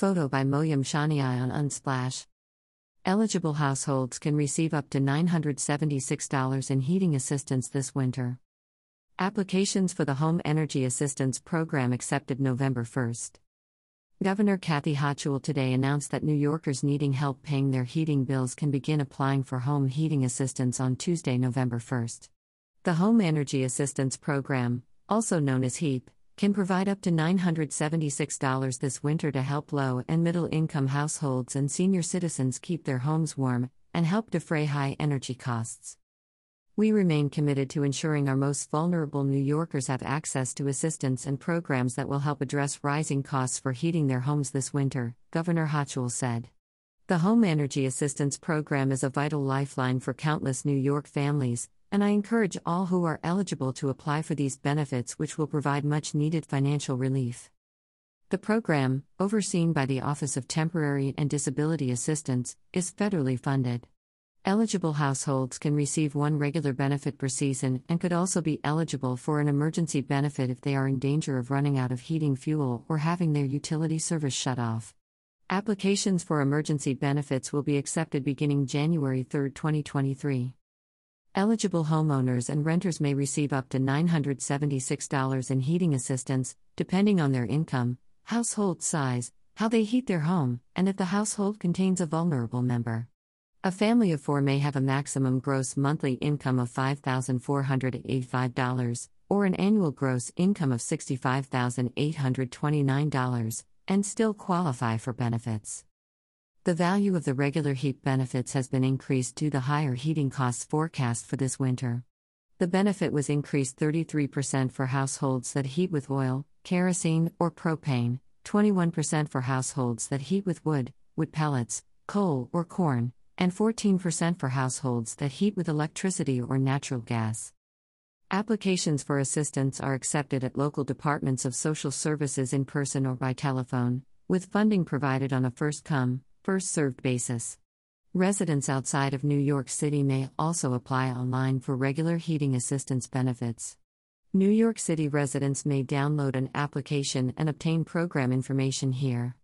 Photo by Moyam Shaniai on Unsplash. Eligible households can receive up to $976 in heating assistance this winter. Applications for the Home Energy Assistance Program accepted November 1st. Governor Kathy Hochul today announced that New Yorkers needing help paying their heating bills can begin applying for home heating assistance on Tuesday, November 1st. The Home Energy Assistance Program, also known as HEAP, can provide up to $976 this winter to help low and middle income households and senior citizens keep their homes warm and help defray high energy costs. We remain committed to ensuring our most vulnerable New Yorkers have access to assistance and programs that will help address rising costs for heating their homes this winter, Governor Hochul said. The Home Energy Assistance Program is a vital lifeline for countless New York families, and I encourage all who are eligible to apply for these benefits, which will provide much needed financial relief. The program, overseen by the Office of Temporary and Disability Assistance, is federally funded. Eligible households can receive one regular benefit per season and could also be eligible for an emergency benefit if they are in danger of running out of heating fuel or having their utility service shut off. Applications for emergency benefits will be accepted beginning January 3, 2023. Eligible homeowners and renters may receive up to $976 in heating assistance, depending on their income, household size, how they heat their home, and if the household contains a vulnerable member. A family of four may have a maximum gross monthly income of $5,485, or an annual gross income of $65,829, and still qualify for benefits. The value of the regular heat benefits has been increased due to higher heating costs forecast for this winter. The benefit was increased 33% for households that heat with oil, kerosene, or propane, 21% for households that heat with wood, wood pellets, coal, or corn, and 14% for households that heat with electricity or natural gas. Applications for assistance are accepted at local departments of social services in person or by telephone, with funding provided on a first come, first served basis. Residents outside of New York City may also apply online for regular heating assistance benefits. New York City residents may download an application and obtain program information here.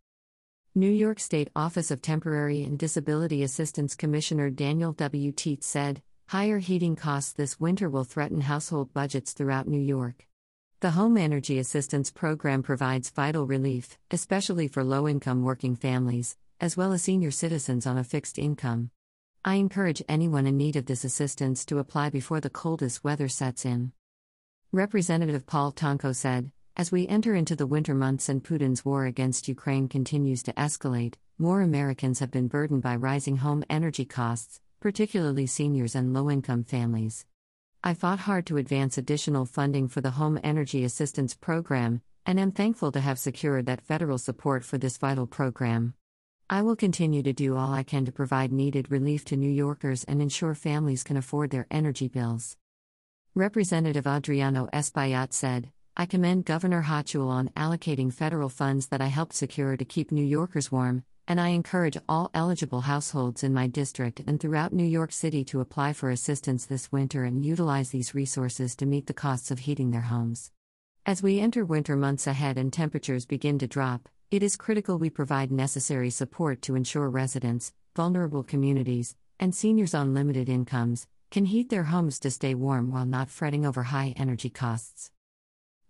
New York State Office of Temporary and Disability Assistance Commissioner Daniel W. Tietz said, Higher heating costs this winter will threaten household budgets throughout New York. The Home Energy Assistance Program provides vital relief, especially for low income working families, as well as senior citizens on a fixed income. I encourage anyone in need of this assistance to apply before the coldest weather sets in. Representative Paul Tonko said, as we enter into the winter months and Putin's war against Ukraine continues to escalate, more Americans have been burdened by rising home energy costs, particularly seniors and low income families. I fought hard to advance additional funding for the Home Energy Assistance Program, and am thankful to have secured that federal support for this vital program. I will continue to do all I can to provide needed relief to New Yorkers and ensure families can afford their energy bills. Representative Adriano Espaillat said, I commend Governor Hochul on allocating federal funds that I helped secure to keep New Yorkers warm, and I encourage all eligible households in my district and throughout New York City to apply for assistance this winter and utilize these resources to meet the costs of heating their homes. As we enter winter months ahead and temperatures begin to drop, it is critical we provide necessary support to ensure residents, vulnerable communities, and seniors on limited incomes can heat their homes to stay warm while not fretting over high energy costs.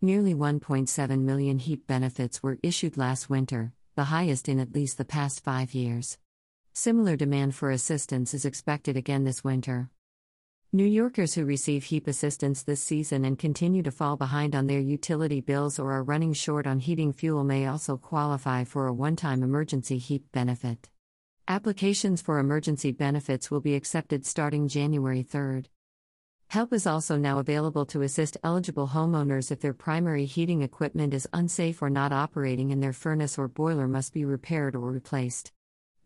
Nearly 1.7 million heat benefits were issued last winter, the highest in at least the past five years. Similar demand for assistance is expected again this winter. New Yorkers who receive HEAP assistance this season and continue to fall behind on their utility bills or are running short on heating fuel may also qualify for a one time emergency HEAP benefit. Applications for emergency benefits will be accepted starting January 3rd. Help is also now available to assist eligible homeowners if their primary heating equipment is unsafe or not operating and their furnace or boiler must be repaired or replaced.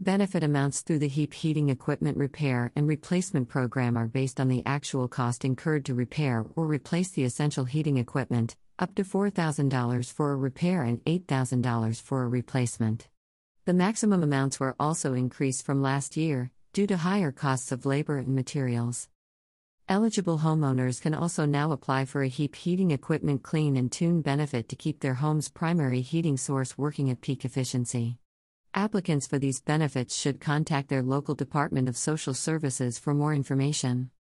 Benefit amounts through the HEAP heating equipment repair and replacement program are based on the actual cost incurred to repair or replace the essential heating equipment, up to $4,000 for a repair and $8,000 for a replacement. The maximum amounts were also increased from last year, due to higher costs of labor and materials. Eligible homeowners can also now apply for a HEAP heating equipment clean and tune benefit to keep their home's primary heating source working at peak efficiency. Applicants for these benefits should contact their local Department of Social Services for more information.